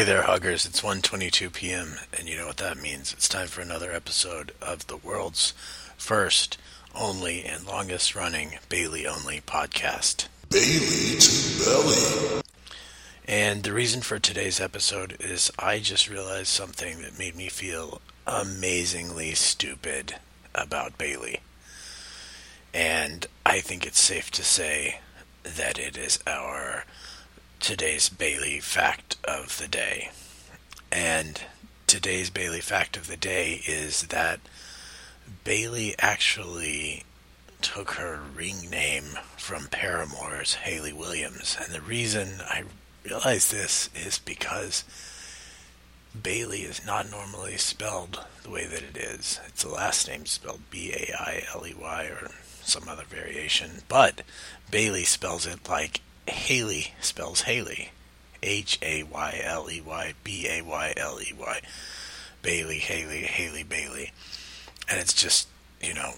Hey there, huggers. It's 1:22 p.m. and you know what that means. It's time for another episode of the world's first, only, and longest running Bayley only podcast. Bayley to Belly. And the reason for today's episode is I just realized something that made me feel amazingly stupid about Bayley. And I think it's safe to say that it is our today's Bayley fact of the day. And today's Bayley fact of the day is that Bayley actually took her ring name from Paramore's Hayley Williams. And the reason I realize this is because Bayley is not normally spelled the way that it is. Its a last name spelled B A I L E Y or some other variation, but Bayley spells it like Hayley spells Hayley. H A Y L E Y B A Y L E Y. Bayley, Hayley, Hayley, Bayley. And it's just, you know,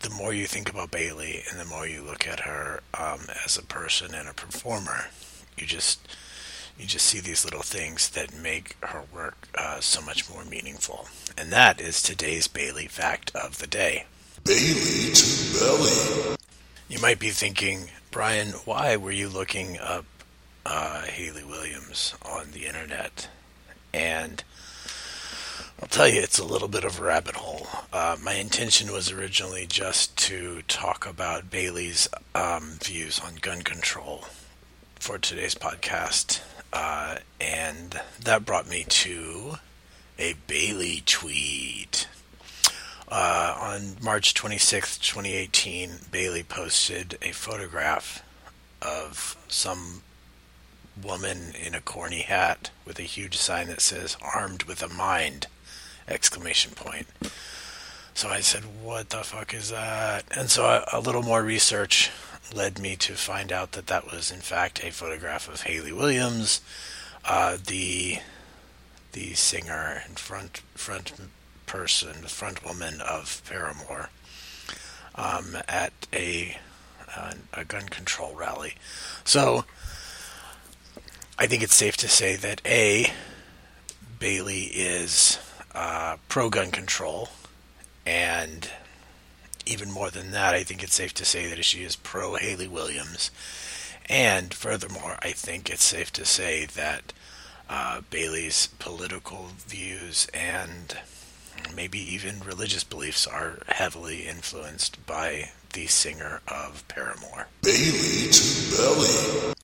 the more you think about Bayley and the more you look at her um, as a person and a performer, you just you just see these little things that make her work uh, so much more meaningful. And that is today's Bayley fact of the day. Bayley to Belly. You might be thinking, Brian, why were you looking up uh, Hayley Williams on the internet? And I'll tell you, it's a little bit of a rabbit hole. Uh, my intention was originally just to talk about Bayley's um, views on gun control for today's podcast. Uh, and that brought me to a Bayley tweet. On March 26th, 2018, Bayley posted a photograph of some woman in a corny hat with a huge sign that says "Armed with a Mind!" exclamation point. So I said, "What the fuck is that?" And so a, a little more research led me to find out that that was in fact a photograph of Hayley Williams, uh, the the singer and front front person, the front woman of Paramore, um, at a uh, a gun control rally. So I think it's safe to say that a Bayley is uh, pro gun control, and even more than that, I think it's safe to say that she is pro Hayley Williams. And furthermore, I think it's safe to say that uh, Bayley's political views and maybe even religious beliefs are heavily influenced by the singer of Paramore. Bayley to Belly.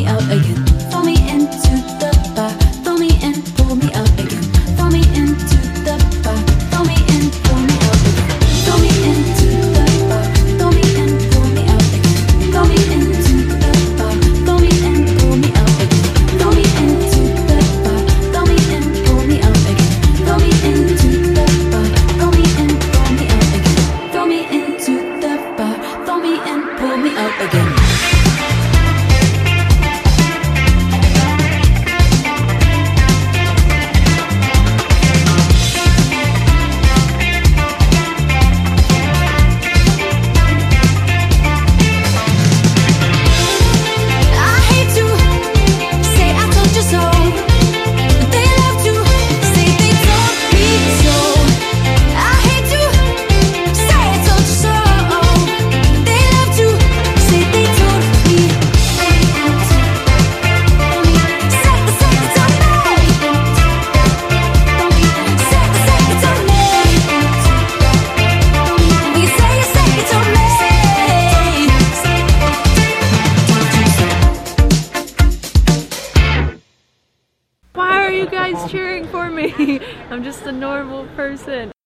me out again. I'm just a normal person.